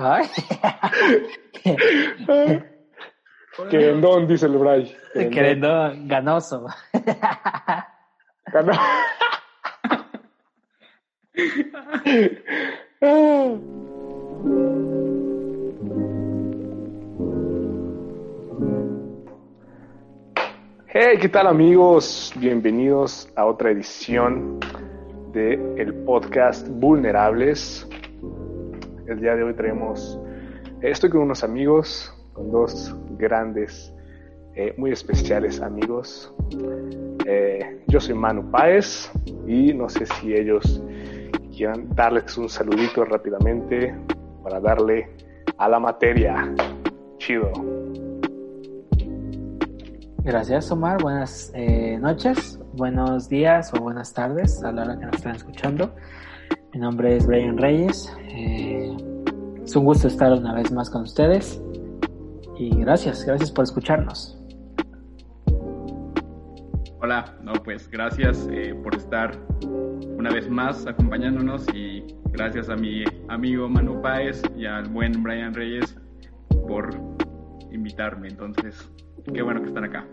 Ay. Querendón, dice el Bray. Querendón, ganoso. Ganó. Hey, ¿qué tal amigos? Bienvenidos a otra edición de el podcast Vulnerables. El día de hoy traemos, estoy con unos amigos, con dos grandes, eh, muy especiales amigos. Eh, yo soy Manu Páez y no sé si ellos quieran darles un saludito rápidamente para darle a la materia. Chido. Gracias, Omar. Buenas eh, noches, buenos días o buenas tardes a la hora que nos están escuchando. Mi nombre es Brian Reyes. Eh, es un gusto estar una vez más con ustedes. Y gracias, gracias por escucharnos. Hola, no, pues gracias eh, por estar una vez más acompañándonos y gracias a mi amigo Manu Páez y al buen Brian Reyes por invitarme. Entonces, qué bueno que están acá.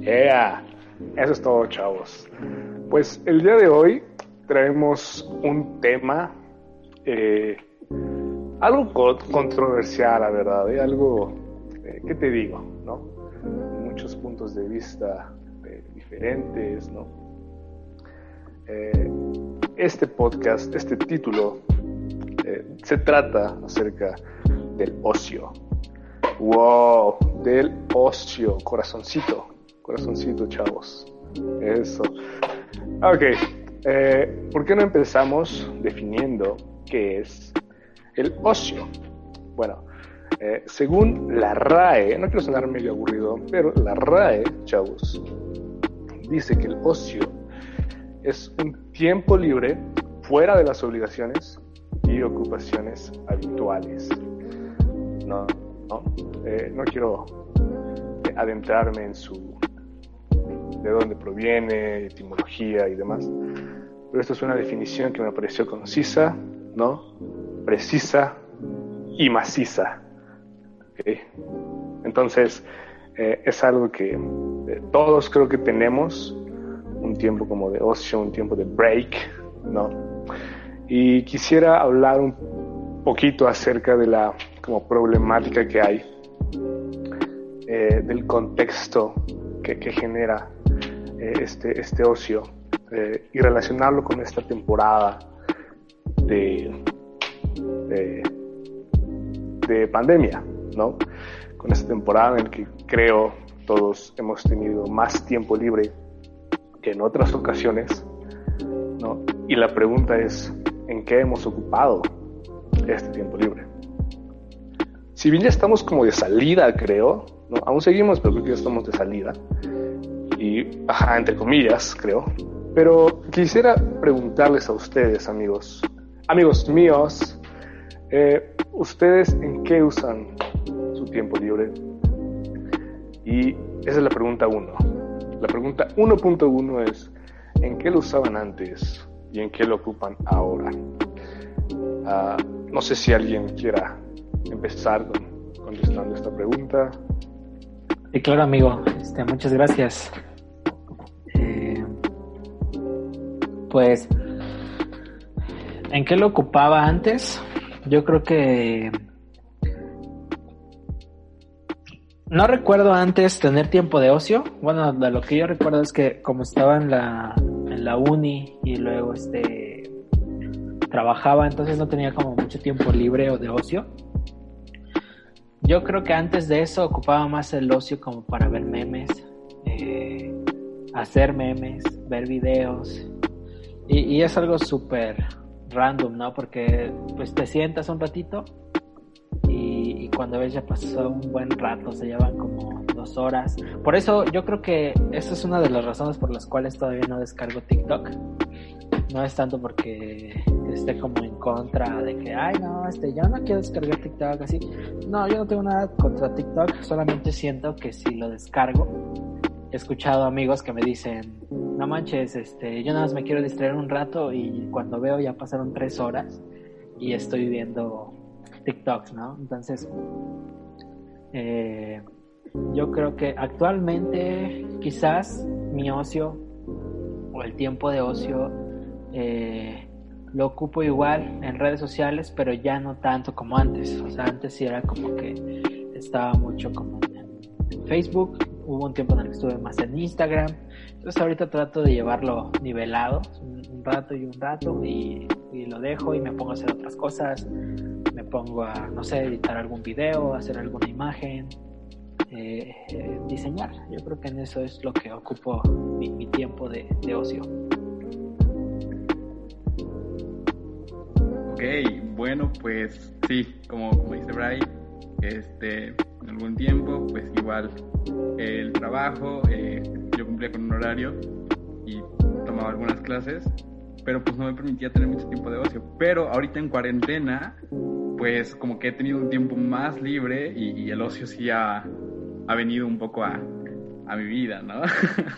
Yeah, eso es todo, chavos. Pues el día de hoy traemos un tema eh, algo controversial, la verdad, ¿eh? algo, eh, ¿qué te digo? ¿no? Muchos puntos de vista eh, diferentes, ¿no? Eh, este podcast, este título, se trata acerca del ocio. ¡Wow! Del ocio, corazoncito, corazoncito, chavos. Eso. Ok, ¿por qué no empezamos definiendo qué es el ocio? Bueno, eh, según la RAE, no quiero sonar medio aburrido, pero la RAE, chavos, dice que el ocio es un tiempo libre fuera de las obligaciones y ocupaciones habituales. No, no, eh, no quiero adentrarme en su de dónde proviene, etimología y demás. Pero esto es una definición que me pareció concisa, ¿no? Precisa y maciza. Entonces, eh, es algo que eh, todos creo que tenemos, un tiempo como de ocio, un tiempo de break, ¿no? Y quisiera hablar un poquito acerca de la como problemática que hay, eh, del contexto que, que genera este, este ocio y relacionarlo con esta temporada de, de, de, pandemia, ¿no? Con esta temporada en la que creo todos hemos tenido más tiempo libre que en otras ocasiones, ¿no? Y la pregunta es, ¿en qué hemos ocupado este tiempo libre? Si bien ya estamos como de salida, creo, ¿no? Aún seguimos, pero creo que ya estamos de salida y, ajá, entre comillas, creo. Pero quisiera preguntarles a ustedes, amigos, amigos míos, eh, ¿ustedes en qué usan su tiempo libre? Y esa es la pregunta uno. La pregunta 1.1 es, ¿en qué lo usaban antes y en qué lo ocupan ahora? Uh, no sé si alguien quiera empezar con, contestando esta pregunta. Claro, amigo. Este, muchas gracias. pues, ¿en qué lo ocupaba antes? Yo creo que... No recuerdo antes tener tiempo de ocio. Bueno, de lo que yo recuerdo es que como estaba en la, en la uni y luego este trabajaba, entonces no tenía como mucho tiempo libre o de ocio. yo creo que antes de eso ocupaba más el ocio como para ver memes, eh, hacer memes, ver videos. Y, es algo súper random, ¿no? Porque pues te sientas un ratito y, cuando ves ya pasó un buen rato, se llevan como dos horas. Por eso yo creo que esa es una de las razones por las cuales todavía no descargo TikTok. No es tanto porque esté como en contra de que, ay, no, este, yo no quiero descargar TikTok así. No, yo no tengo nada contra TikTok, solamente siento que si lo descargo, he escuchado amigos que me dicen, no manches, este, yo nada más me quiero distraer un rato y cuando veo ya pasaron tres horas y estoy viendo TikToks, ¿no? Entonces, eh, yo creo que actualmente quizás mi ocio o el tiempo de ocio eh, lo ocupo igual en redes sociales, pero ya no tanto como antes. O sea, antes sí era como que estaba mucho como en Facebook, hubo un tiempo en el que estuve más en Instagram. Entonces ahorita trato de llevarlo nivelado, un, rato y un rato, y, lo dejo y me pongo a hacer otras cosas. Me pongo a, no sé, editar algún video, hacer alguna imagen, eh, eh, diseñar. Yo creo que en eso es lo que ocupo mi, tiempo de ocio. Ok, bueno, pues sí, como, como dice Bray, este, en algún tiempo, pues igual el trabajo, eh, yo cumplía con un horario y tomaba algunas clases, pero pues no me permitía tener mucho tiempo de ocio. Pero ahorita en cuarentena, pues como que he tenido un tiempo más libre y, el ocio sí ha, ha, venido un poco a, a mi vida, ¿no?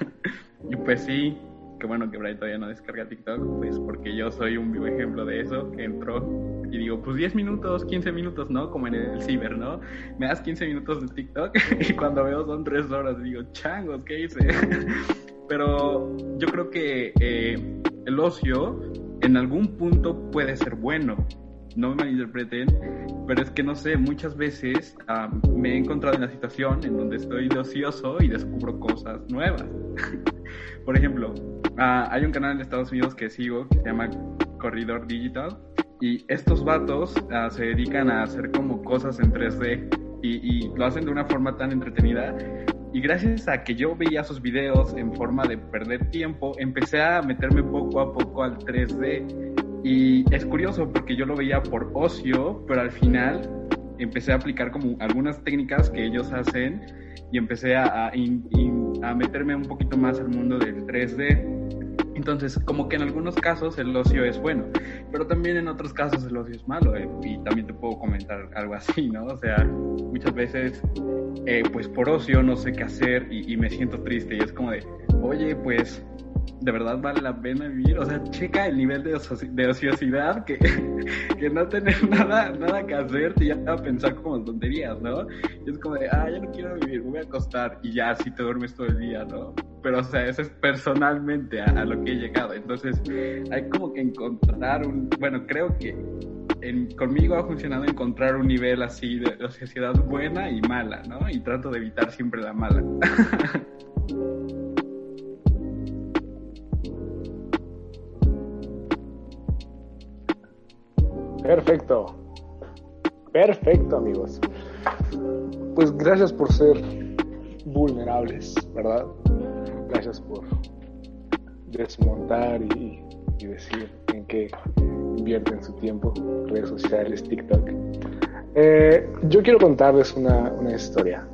y pues sí, que bueno que Bray todavía no descarga TikTok, pues porque yo soy un vivo ejemplo de eso, que entró y digo, pues 10 minutos, 15 minutos, ¿no? Como en el ciber, ¿no? Me das 15 minutos de TikTok y cuando veo son 3 horas, digo, changos, ¿qué hice? Pero yo creo que eh, el ocio en algún punto puede ser bueno, no me malinterpreten, pero es que no sé, muchas veces me he encontrado en la situación en donde estoy de ocioso y descubro cosas nuevas. Por ejemplo, Ah, hay un canal en Estados Unidos que sigo que se llama Corridor Digital y estos vatos ah, se dedican a hacer como cosas en 3D y, lo hacen de una forma tan entretenida y gracias a que yo veía sus videos en forma de perder tiempo, empecé a meterme poco a poco al 3D. Y es curioso porque yo lo veía por ocio, pero al final empecé a aplicar como algunas técnicas que ellos hacen y empecé a, a meterme un poquito más al mundo del 3D. Entonces, como que en algunos casos el ocio es bueno, pero también en otros casos el ocio es malo. Eh, y también te puedo comentar algo así, ¿no? O sea, muchas veces, eh, pues por ocio no sé qué hacer y, y, me siento triste y es como de, oye, pues de verdad vale la pena vivir. O sea, checa el nivel de, de ociosidad que, que, no tener nada, nada que hacer te lleva a pensar como tonterías, ¿no? Y es como de, ah, ya no quiero vivir, voy a acostar y ya así te duermes todo el día, ¿no? Pero, o sea, eso es personalmente a, lo que he llegado. Entonces, hay como que encontrar un, bueno, creo que en, conmigo ha funcionado encontrar un nivel así de ociosidad buena y mala, ¿no? Y trato de evitar siempre la mala. Perfecto. Perfecto, amigos. Pues gracias por ser vulnerables, ¿verdad? Gracias por desmontar y, decir en qué invierten su tiempo, redes sociales, TikTok. Eh, yo quiero contarles una, historia.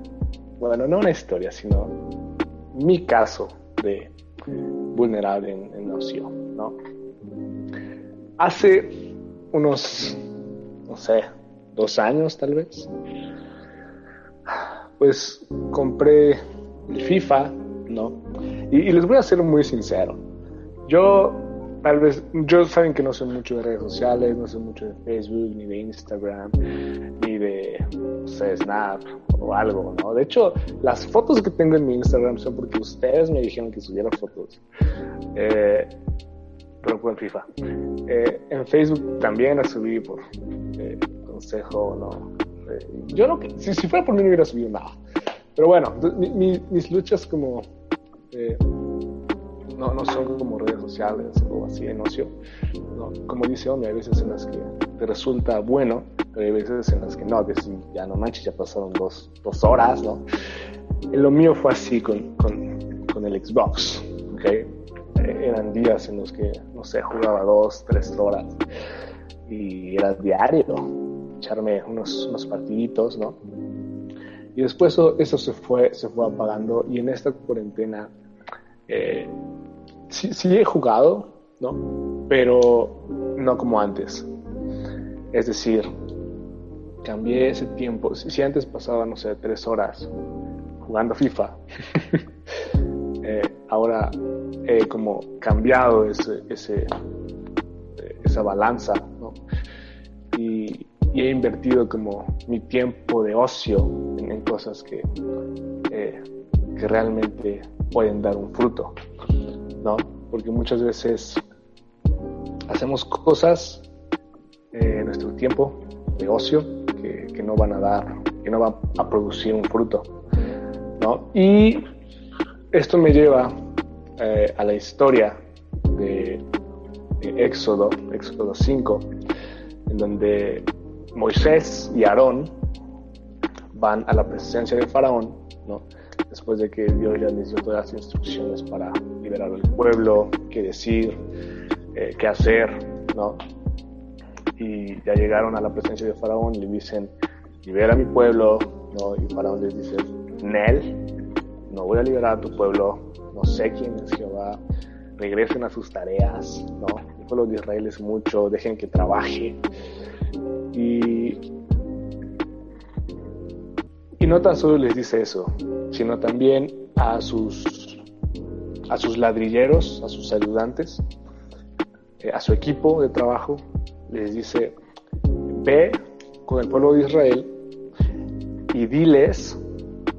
Bueno, no una historia, sino mi caso de vulnerable en, en ocio, ¿no? Hace unos, no sé, dos años tal vez, pues compré el FIFA, ¿no? Y, les voy a ser muy sincero. Yo, tal vez, yo saben que no sé mucho de redes sociales, no sé mucho de Facebook, ni de Instagram, ni de, no sé, Snap o algo, ¿no? De hecho, las fotos que tengo en mi Instagram son porque ustedes me dijeron que subiera fotos. Eh, pero fue en FIFA. Eh, en Facebook también la subí por eh, consejo, no. Eh, yo no, si, si fuera por mí no hubiera subido nada. Pero bueno, mis luchas como no, no son como redes sociales o así en ocio. ¿no? Como dice Hombre, hay veces en las que te resulta bueno pero hay veces en las que no, que ya no manches, ya pasaron dos, dos horas, ¿no? lo mío fue así con, con, con el Xbox, ¿ok? Eran días en los que, no sé, jugaba dos, tres horas y era diario, echarme unos, unos partiditos, ¿no? Y después eso, eso, se, fue, se fue apagando y en esta cuarentena eh, sí, sí he jugado, ¿no? Pero no como antes. Es decir, cambié ese tiempo. Si, antes pasaba, no sé, tres horas jugando FIFA, eh, ahora he como cambiado ese, ese, esa balanza, ¿no? Y, he invertido como mi tiempo de ocio en, cosas que, eh, que realmente pueden dar un fruto, ¿no? Porque muchas veces hacemos cosas eh, en nuestro tiempo de ocio que, que, no van a dar, que no van a producir un fruto, ¿no? Y esto me lleva eh, a la historia de, de Éxodo, Éxodo 5, en donde Moisés y Aarón van a la presencia de Faraón, ¿no? después de que Dios les dio todas las instrucciones para liberar al pueblo, qué decir, eh, qué hacer, ¿no? Y ya llegaron a la presencia de Faraón y le dicen, libera a mi pueblo, ¿no? Y Faraón les dice, Nel, no voy a liberar a tu pueblo, no sé quién es Jehová, regresen a sus tareas, ¿no? El pueblo de Israel es mucho, dejen que trabaje. Y, y no tan solo les dice eso, sino también a sus, a sus ladrilleros, a sus ayudantes, eh, a su equipo de trabajo, les dice, ve con el pueblo de Israel y diles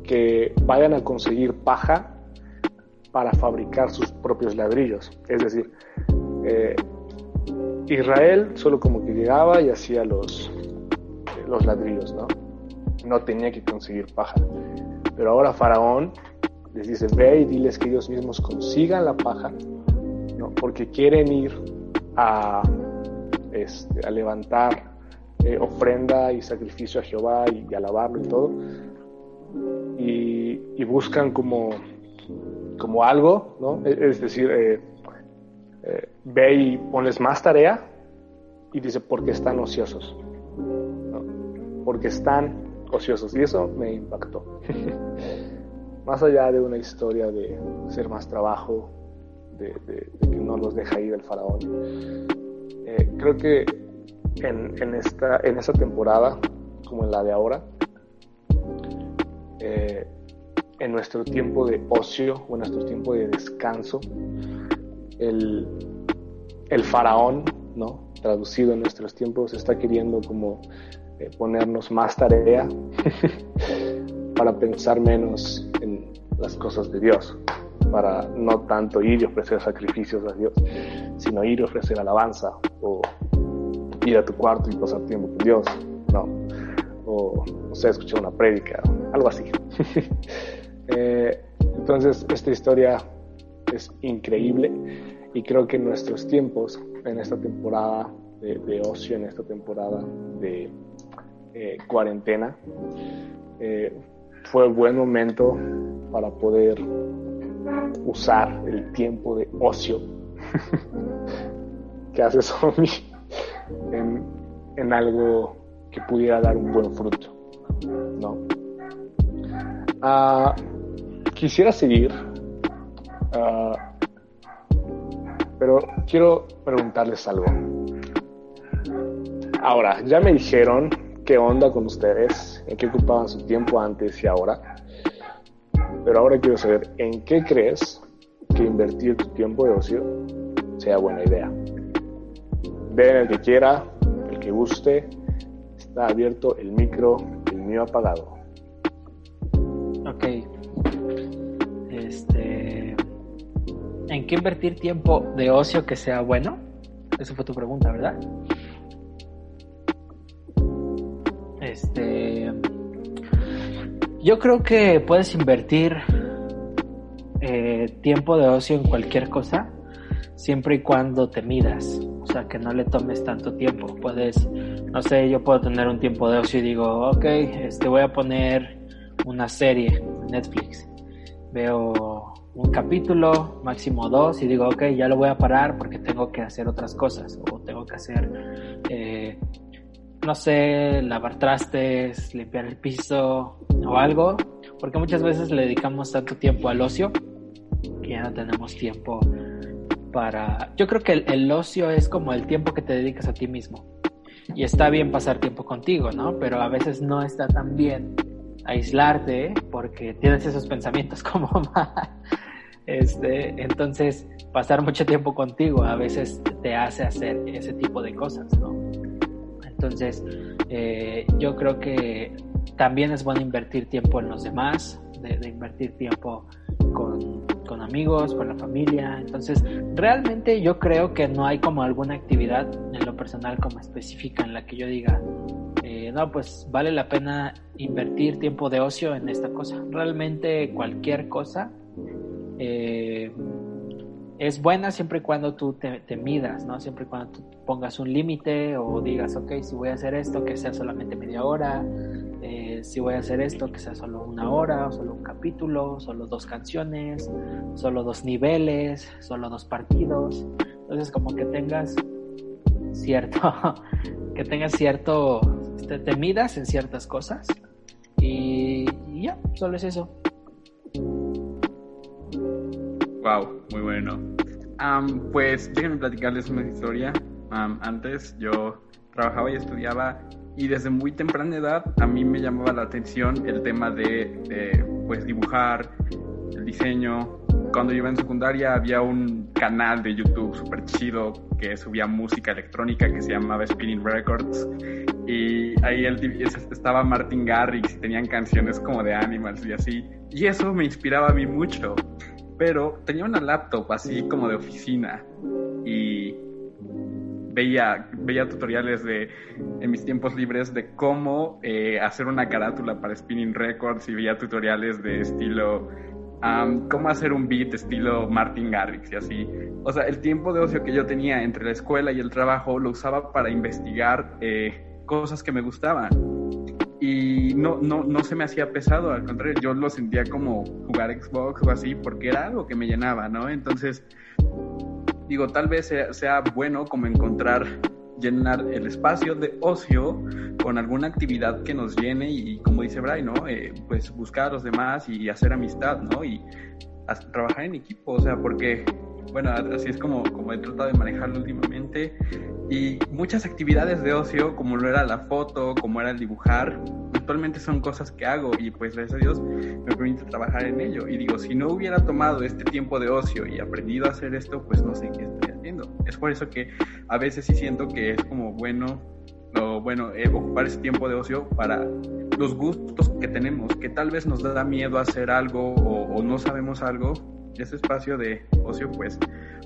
que vayan a conseguir paja para fabricar sus propios ladrillos. Es decir, eh, Israel solo como que llegaba y hacía los, los ladrillos, ¿no? No tenía que conseguir paja. Pero ahora Faraón les dice, ve y diles que ellos mismos consigan la paja, ¿no? Porque quieren ir a, este, a levantar eh, ofrenda y sacrificio a Jehová y, alabarlo y todo. Y, buscan como, como algo, ¿no? Es decir, eh, eh, ve y ponles más tarea y dice, porque están ociosos. Porque están ociosos. Y eso me impactó. más allá de una historia de hacer más trabajo, de, que no los deja ir el faraón, eh, creo que en, esta, en esta temporada, como en la de ahora, eh, en nuestro tiempo de ocio o en nuestro tiempo de descanso, el, el faraón, ¿no? traducido en nuestros tiempos, está queriendo como eh, ponernos más tarea para pensar menos en las cosas de Dios, para no tanto ir y ofrecer sacrificios a Dios, sino ir y ofrecer alabanza o ir a tu cuarto y pasar tiempo con Dios, ¿no? O, no sé, escuchar una prédica, algo así. Eh, entonces, esta historia es increíble y creo que en nuestros tiempos, en esta temporada de, ocio, en esta temporada de eh, cuarentena, eh, fue buen momento para poder usar el tiempo de ocio que hace Somi en, en, algo que pudiera dar un buen fruto. ¿no? Ah, quisiera seguir, ah, pero quiero preguntarles algo. Ahora, ya me dijeron qué onda con ustedes, en qué ocupaban su tiempo antes y ahora. Pero ahora quiero saber, ¿en qué crees que invertir tu tiempo de ocio sea buena idea? Ven el que quiera, el que guste. Está abierto el micro, el mío apagado. Ok. ¿En qué invertir tiempo de ocio que sea bueno? Esa fue tu pregunta, ¿verdad? Este, yo creo que puedes invertir eh, tiempo de ocio en cualquier cosa, siempre y cuando te midas, o sea, que no le tomes tanto tiempo. Puedes, no sé, yo puedo tener un tiempo de ocio y digo, ok, este, voy a poner una serie en Netflix. Veo un capítulo, máximo dos, y digo, ok, ya lo voy a parar porque tengo que hacer otras cosas, o tengo que hacer, eh, no sé, lavar trastes, limpiar el piso o algo, porque muchas veces le dedicamos tanto tiempo al ocio que ya no tenemos tiempo para... Yo creo que el, ocio es como el tiempo que te dedicas a ti mismo. Y está bien pasar tiempo contigo, ¿no? Pero a veces no está tan bien aislarte porque tienes esos pensamientos como este entonces pasar mucho tiempo contigo a veces te hace hacer ese tipo de cosas no entonces eh, yo creo que también es bueno invertir tiempo en los demás de invertir tiempo con, con, amigos, con la familia. Entonces, realmente yo creo que no hay como alguna actividad en lo personal como específica en la que yo diga, eh, no, pues vale la pena invertir tiempo de ocio en esta cosa. Realmente cualquier cosa eh, es buena siempre y cuando tú te, te, midas, ¿no? Siempre y cuando tú pongas un límite o digas, ok, si voy a hacer esto, que sea solamente media hora, eh, si voy a hacer esto, que sea solo una hora, solo un capítulo, solo dos canciones, solo dos niveles, solo dos partidos. Entonces, como que tengas cierto, que tengas cierto, te, te midas en ciertas cosas y, y ya, solo es eso. Wow, muy bueno. pues déjenme platicarles una historia. antes yo trabajaba y estudiaba y desde muy temprana edad a mí me llamaba la atención el tema de, pues dibujar, el diseño. Cuando iba en secundaria había un canal de YouTube súper chido que subía música electrónica que se llamaba Spinning Records. Y ahí estaba Martin Garrix y tenían canciones como de Animals y así. Y eso me inspiraba a mí mucho. Pero tenía una laptop así como de oficina y veía, veía tutoriales de, en mis tiempos libres de cómo eh, hacer una carátula para Spinning Records y veía tutoriales de estilo cómo hacer un beat estilo Martin Garrix y así. O sea, el tiempo de ocio que yo tenía entre la escuela y el trabajo lo usaba para investigar eh, cosas que me gustaban y no, no, no se me hacía pesado, al contrario, yo lo sentía como jugar Xbox o así, porque era algo que me llenaba, ¿no? Entonces, digo, tal vez sea, bueno como encontrar, llenar el espacio de ocio con alguna actividad que nos llene y, como dice Bray, ¿no? Eh, pues buscar a los demás y hacer amistad, ¿no? Y trabajar en equipo, o sea, porque bueno, así es como, como he tratado de manejarlo últimamente. Y muchas actividades de ocio, como lo era la foto, como era el dibujar, actualmente son cosas que hago y pues gracias a Dios me permite trabajar en ello. Y digo, si no hubiera tomado este tiempo de ocio y aprendido a hacer esto, pues no sé qué Es por eso que a veces sí siento que es como bueno, lo bueno, eh, ocupar ese tiempo de ocio para los gustos que tenemos, que tal vez nos da miedo hacer algo o no sabemos algo, ese espacio de ocio, pues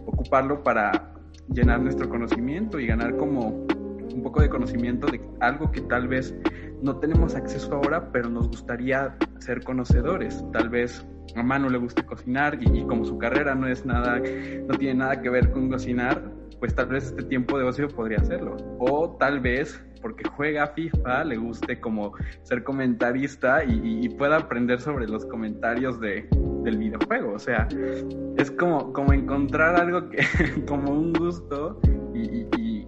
ocuparlo para llenar nuestro conocimiento y ganar como un poco de conocimiento de algo que tal vez no tenemos acceso ahora, pero nos gustaría ser conocedores. Tal vez a Manu le guste cocinar y, y, como su carrera no es nada, no tiene nada que ver con cocinar, pues tal vez este tiempo de ocio podría hacerlo. O tal vez porque juega FIFA, le guste como ser comentarista y, pueda aprender sobre los comentarios de, del videojuego. O sea, es como, como encontrar algo que, como un gusto y,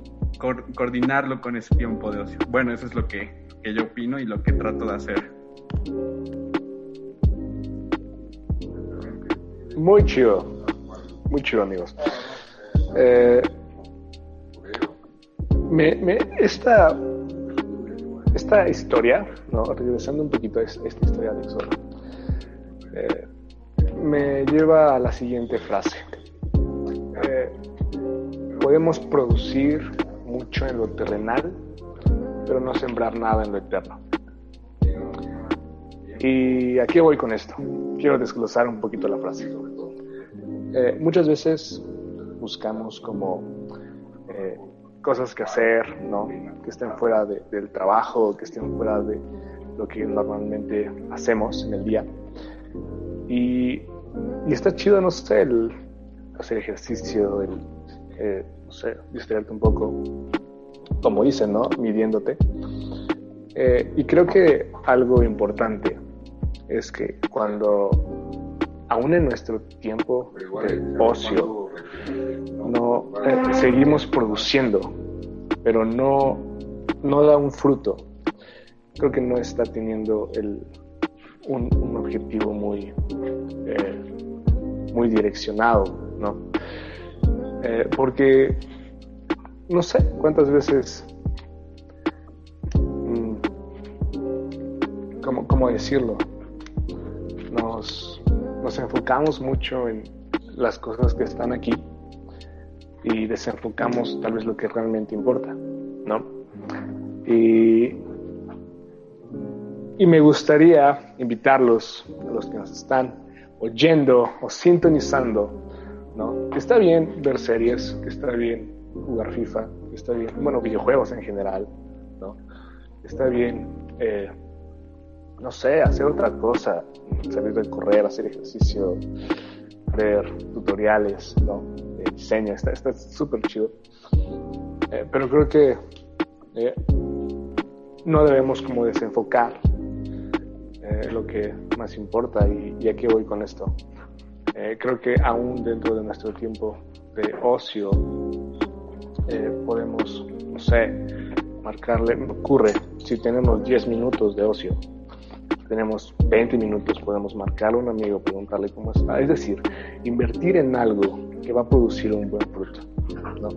coordinarlo con ese tiempo de ocio. Bueno, eso es lo que, que yo opino y lo que trato de hacer. Muy chido, muy chido amigos. Eh, me, esta, esta historia, ¿no? regresando un poquito a esta historia de Exor, eh, me lleva a la siguiente frase. Eh, podemos producir mucho en lo terrenal, pero no sembrar nada en lo eterno. Y aquí voy con esto. Quiero desglosar un poquito la frase. Eh, muchas veces buscamos como cosas que hacer, ¿no? Que estén fuera del trabajo, que estén fuera de lo que normalmente hacemos en el día. Y, y está chido, no sé, el hacer ejercicio, el, eh, no sé, distraerte un poco. como dicen, ¿no? Midiéndote. Eh, y creo que algo importante es que cuando, aún en nuestro tiempo de ocio, no eh, seguimos produciendo, pero no, no da un fruto, creo que no está teniendo el, un, objetivo muy, eh, muy direccionado, ¿no? Eh, porque no sé cuántas veces, mm, ¿cómo, cómo decirlo? Nos, enfocamos mucho en las cosas que están aquí y desenfocamos tal vez lo que realmente importa, ¿no? Y me gustaría invitarlos, a los que nos están oyendo o sintonizando, ¿no? Está bien ver series, que está bien jugar FIFA, que está bien, bueno, videojuegos en general, ¿no? Está bien, eh, no sé, hacer otra cosa, salir de correr, hacer ejercicio, ver tutoriales, ¿no? Diseño, está súper chido. Eh, pero creo que eh, no debemos como desenfocar eh, lo que más importa y, y aquí voy con esto. Creo que aún dentro de nuestro tiempo de ocio podemos, no sé, marcarle, ocurre, si tenemos 10 minutos de ocio, tenemos 20 minutos, podemos marcarle a un amigo, preguntarle cómo está. Es decir, invertir en algo que va a producir un buen fruto. ¿no?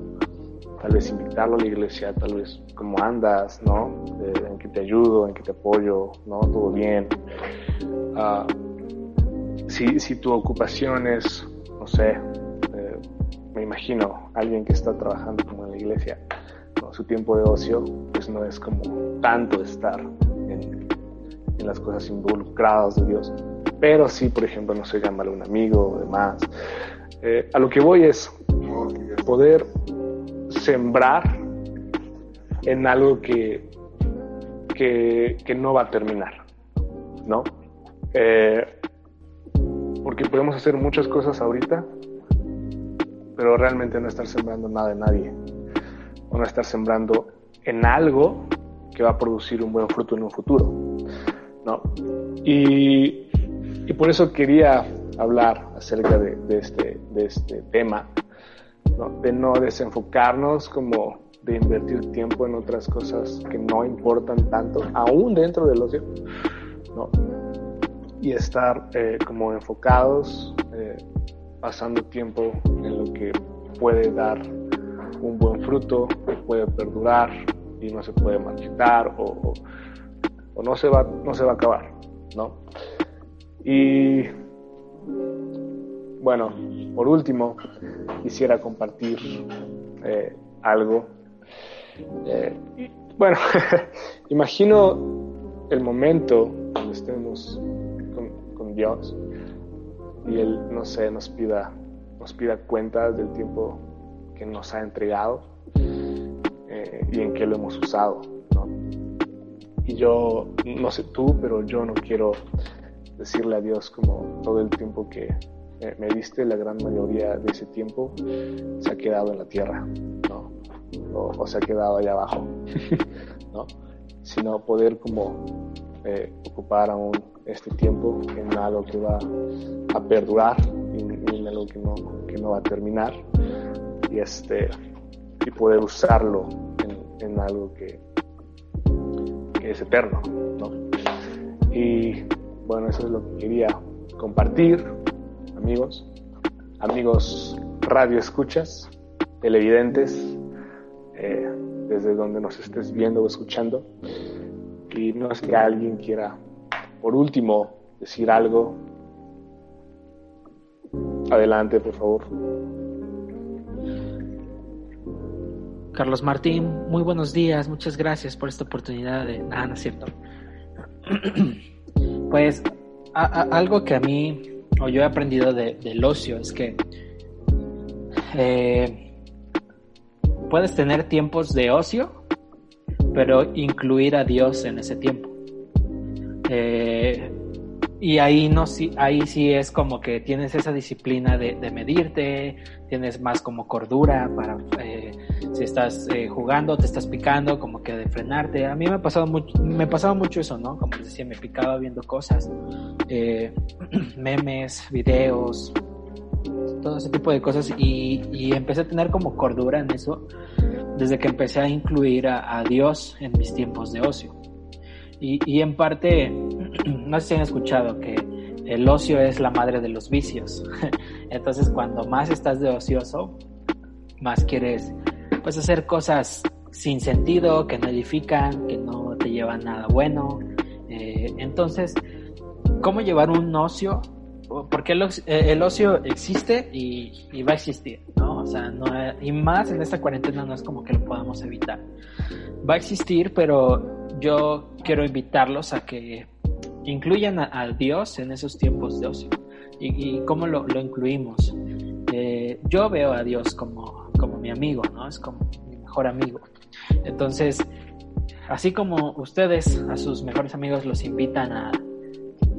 tal vez invitarlo a la iglesia, tal vez cómo andas, ¿no? en qué te ayudo, en qué te apoyo, ¿no? Todo bien. Uh, si, si, tu ocupación es, no sé, eh, me imagino alguien que está trabajando como en la iglesia, ¿no? su tiempo de ocio, pues no es como tanto estar en, en las cosas involucradas de Dios. Pero sí, por ejemplo, no sé, llamarle a un amigo o demás. Eh, a lo que voy es poder sembrar en algo que, que, no va a terminar, ¿no? Eh, porque podemos hacer muchas cosas ahorita, pero realmente no estar sembrando nada de nadie, o no estar sembrando en algo que va a producir un buen fruto en un futuro, ¿no? Y, por eso quería hablar acerca de, este, este tema, de no desenfocarnos como de invertir tiempo en otras cosas que no importan tanto, aún dentro del ocio, ¿no? y estar eh, como enfocados, eh, pasando tiempo en lo que puede dar un buen fruto, puede perdurar y no se puede marchitar o, no, se va, no se va a acabar, ¿no? Y bueno, por último, quisiera compartir eh, algo. Eh, bueno, imagino el momento donde estemos con, Dios y Él, no sé, nos pida, nos pida cuentas del tiempo que nos ha entregado eh, y en qué lo hemos usado. Y yo, no sé tú, pero yo no quiero decirle a Dios como todo el tiempo que me diste, la gran mayoría de ese tiempo se ha quedado en la tierra, ¿no? O, se ha quedado allá abajo, ¿no? Sino poder como eh, ocupar aún este tiempo en algo que va a perdurar y, en algo que no, que no va a terminar y, este, y poder usarlo en, en algo que, es eterno, ¿no? Y bueno, eso es lo que quería compartir amigos, amigos radio escuchas, televidentes, eh, desde donde nos estés viendo o escuchando. Y no es que alguien quiera, por último, decir algo. Adelante, por favor. Carlos Martín, muy buenos días, muchas gracias por esta oportunidad de... Ah, no es cierto. pues algo que a mí o yo he aprendido del ocio es que eh, puedes tener tiempos de ocio, pero incluir a Dios en ese tiempo. Eh, y ahí no ahí sí es como que tienes esa disciplina de, medirte, tienes más como cordura para eh, si estás eh, jugando, te estás picando, como que de frenarte. A mí me ha pasado mucho, me pasaba mucho eso, ¿no? Como les decía, me picaba viendo cosas, eh, memes, videos, todo ese tipo de cosas y, empecé a tener como cordura en eso desde que empecé a incluir a, a Dios en mis tiempos de ocio. Y, y en parte, no sé si han escuchado que el ocio es la madre de los vicios. Entonces, cuando más estás de ocioso, más quieres pues hacer cosas sin sentido, que no edifican, que no te llevan nada bueno. Eh, entonces, ¿cómo llevar un ocio? Porque el, el ocio existe y, va a existir, ¿no? O sea, no, y más en esta cuarentena no es como que lo podamos evitar. Va a existir, pero yo quiero invitarlos a que incluyan a, Dios en esos tiempos de ocio. ¿Y, cómo lo, lo incluimos? Eh, yo veo a Dios como, como mi amigo, ¿no? Es como mi mejor amigo. Entonces, así como ustedes a sus mejores amigos los invitan a,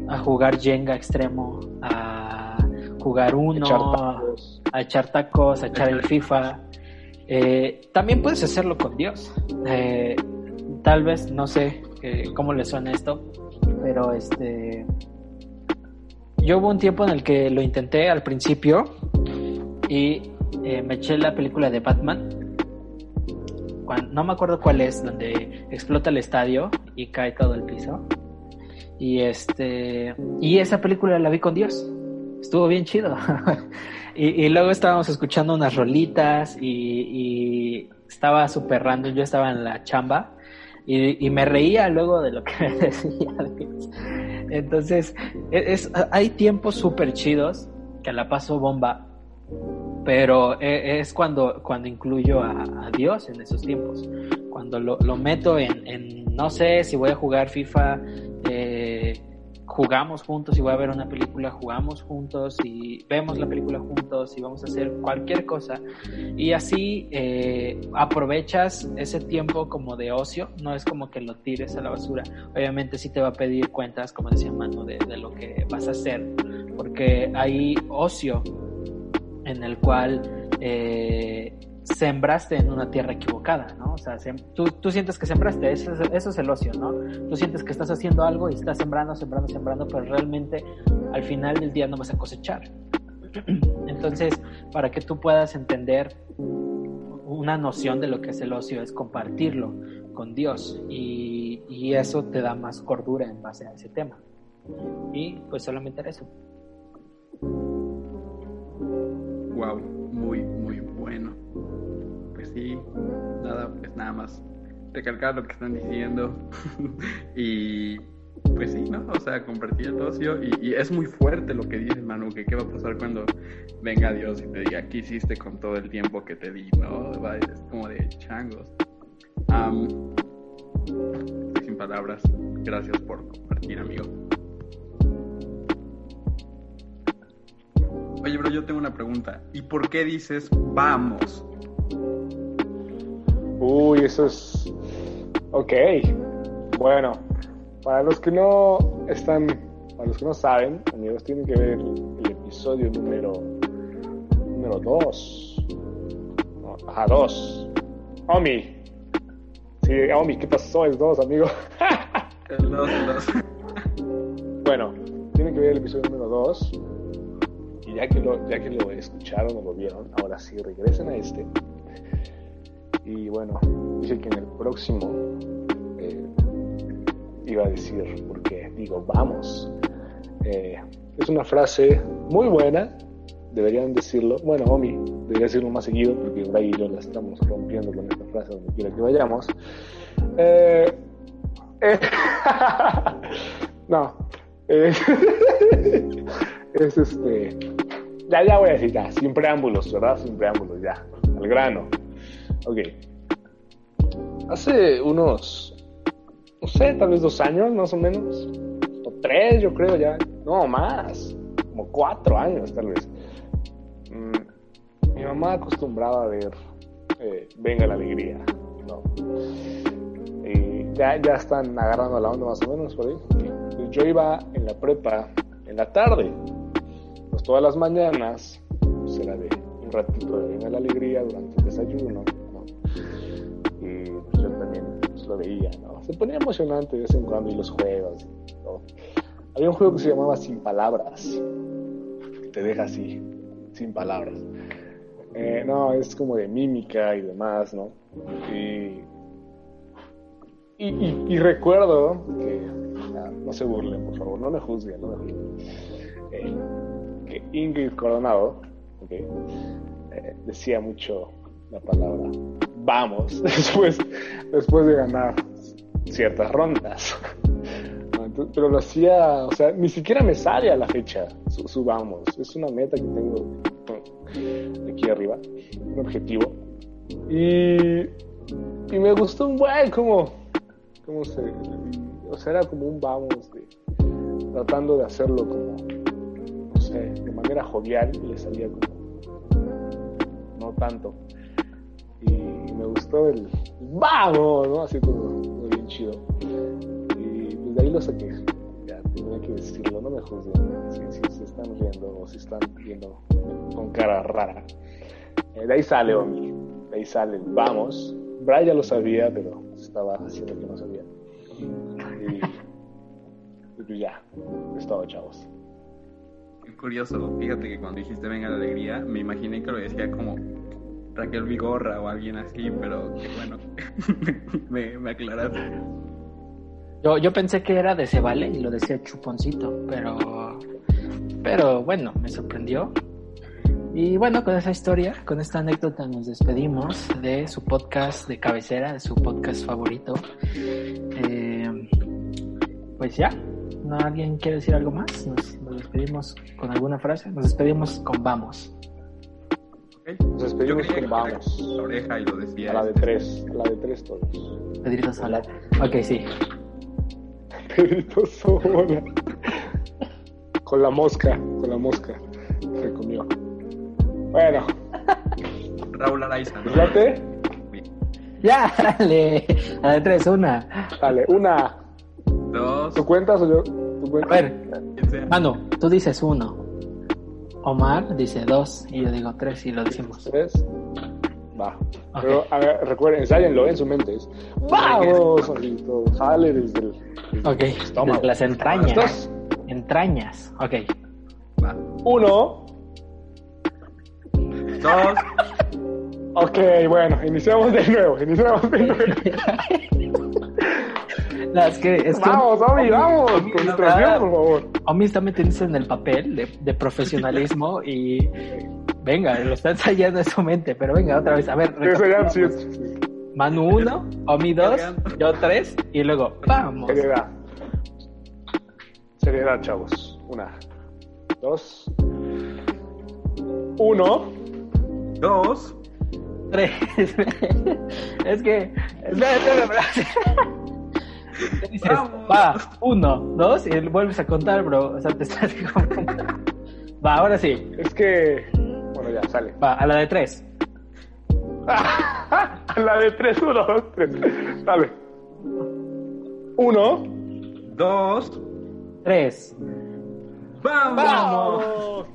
a jugar Jenga extremo, a jugar uno, a echar tacos, a echar el FIFA, eh, también puedes hacerlo con Dios. Eh, tal vez, no sé cómo le suena esto, pero este yo hubo un tiempo en el que lo intenté al principio y eh, me eché la película de Batman. no me acuerdo cuál es, donde explota el estadio y cae todo el piso. Y este y esa película la vi con Dios. Estuvo bien chido. y, luego estábamos escuchando unas rolitas y, estaba super random. Yo estaba en la chamba y, me reía luego de lo que me decía. Entonces, e, es, hay tiempos súper chidos que la paso bomba, pero e, es cuando, cuando incluyo a, Dios en esos tiempos. Cuando lo, lo meto en, en, no sé si voy a jugar FIFA, eh, jugamos juntos y voy a ver una película, jugamos juntos y vemos la película juntos y vamos a hacer cualquier cosa. Y así eh, aprovechas ese tiempo como de ocio, no es como que lo tires a la basura. Obviamente sí te va a pedir cuentas, como decía Manu, de, de lo que vas a hacer, porque hay ocio en el cual eh, sembraste en una tierra equivocada, ¿no? O sea, tú, tú, sientes que sembraste, eso es, eso es el ocio, ¿no? Tú sientes que estás haciendo algo y estás sembrando, sembrando, sembrando, pero realmente al final del día no vas a cosechar. Entonces, para que tú puedas entender una noción de lo que es el ocio es compartirlo con Dios y, y eso te da más cordura en base a ese tema. Y pues solamente era eso. Wow, muy, muy bueno nada, pues nada más recalcar lo que están diciendo y pues sí, ¿no? O sea, compartir el ocio y, es muy fuerte lo que dice Manu, que qué va a pasar cuando venga Dios y te diga, ¿qué hiciste con todo el tiempo que te di? ¿No? Es como de changos. estoy sin palabras. Gracias por compartir, amigo. Oye, bro, yo tengo una pregunta. ¿Y por qué dices vamos? Uy, eso es... Ok. Bueno, para los que no están, para los que no saben, amigos, tienen que ver el episodio número número 2. ajá, 2. Omi. Sí, Omi, ¿qué pasó? Es 2, amigo. el 2, el 2. bueno, tienen que ver el episodio número 2. Ya que, lo, ya que lo escucharon o lo vieron, ahora sí regresen a este y bueno, dice que en el próximo eh, iba a decir, porque digo, vamos. Eh, es una frase muy buena, deberían decirlo. Bueno, Omi debería decirlo más seguido, porque Bray y yo la estamos rompiendo con esta frase donde quiera que vayamos. Eh, no. es este. Ya, ya voy a decir, ya, sin preámbulos, ¿verdad? Sin preámbulos, ya. Al grano. Ok. Hace unos, no sé, tal vez dos años más o menos, o tres yo creo ya, no más, como cuatro años tal vez. Mm, mi mamá acostumbraba a ver eh, Venga la Alegría, ¿no? Y ya, ya están agarrando la onda más o menos por ahí. yo iba en la prepa en la tarde, todas las mañanas, pues era de un ratito de Venga la Alegría durante el desayuno lo veía, ¿no? Se ponía emocionante de vez en cuando y los juegos. ¿no? Había un juego que se llamaba Sin Palabras. Te deja así, sin palabras. Eh, no, es como de mímica y demás, ¿no? Y, y, y- y recuerdo que, no se burlen, por favor, no me juzguen, no. Eh, Ingrid Coronado, ok, eh, decía mucho la palabra vamos después, después de ganar ciertas rondas. Pero lo hacía, o sea, ni siquiera me sale a la fecha su, vamos. Es una meta que tengo aquí arriba, un objetivo. Y, y me gustó un buen como, como se, o sea, era como un vamos tratando de hacerlo como, manera jovial y le salía como, no tanto. Y me gustó el vamos, ¿no? Así como, como bien chido. Y pues de ahí lo saqué. Ya tenía que decirlo, no me juzguen si, si se están riendo o si están viendo con cara rara. Eh, de ahí sale Omi, de ahí sale vamos. Brian lo sabía, pero estaba haciendo que no sabía. Y, y pues ya, es todo, chavos. Curioso, fíjate que cuando dijiste venga la alegría, me imaginé que lo decía como Raquel Vigorra o alguien así, pero bueno, me, me aclaraste. Yo, yo pensé que era de Cebale y lo decía Chuponcito, pero, pero bueno, me sorprendió. Y bueno, con esa historia, con esta anécdota nos despedimos de su podcast de cabecera, de su podcast favorito. Eh, pues ya, ¿no alguien quiere decir algo más? Nos despedimos con alguna frase. Nos despedimos con vamos. Nos despedimos con vamos. La oreja y lo decía. A la de este, tres, a la de tres todos. Pedrito Sola. Ok, sí. Pedrito Sola. Con la mosca, con la mosca. Se comió. Bueno, Raúl Araiza, ¿no? Ya, dale. A la de tres, una. Dale, una. Dos, ¿Tú cuentas o yo? ¿Tú A ver. Manu, tú dices uno. Omar dice dos y yo digo tres y lo decimos. ¿Tres? Va. Pero, a ver, recuerden, ensáyenlo en su mente. Es, ¡Vamos! Sale desde el, desde Ok, estómago. las entrañas. Dos. Entrañas. Ok. Va. Uno. Dos, Ok, bueno, iniciamos de nuevo. Iniciamos de nuevo. No, es que, es que vamos, Omi, vamos. Omi, Concentración, no, por favor. Omi está metiéndose en el papel de, de profesionalismo y venga, lo está ensayando en su mente, pero venga, otra vez. A ver. Manu uno, Omi dos, yo tres y luego vamos. Seriedad. Seriedad, chavos. Una, dos, uno. dos, Tres. es que. Espera, espera, espera. Va, uno, dos, y vuelves a contar, bro. O sea, te estás Va, ahora sí. Es que. Bueno, ya, sale. Va, a la de tres. a la de tres, uno, dos, tres. Dale. Uno, dos, tres. ¡Vamos! ¡Vamos!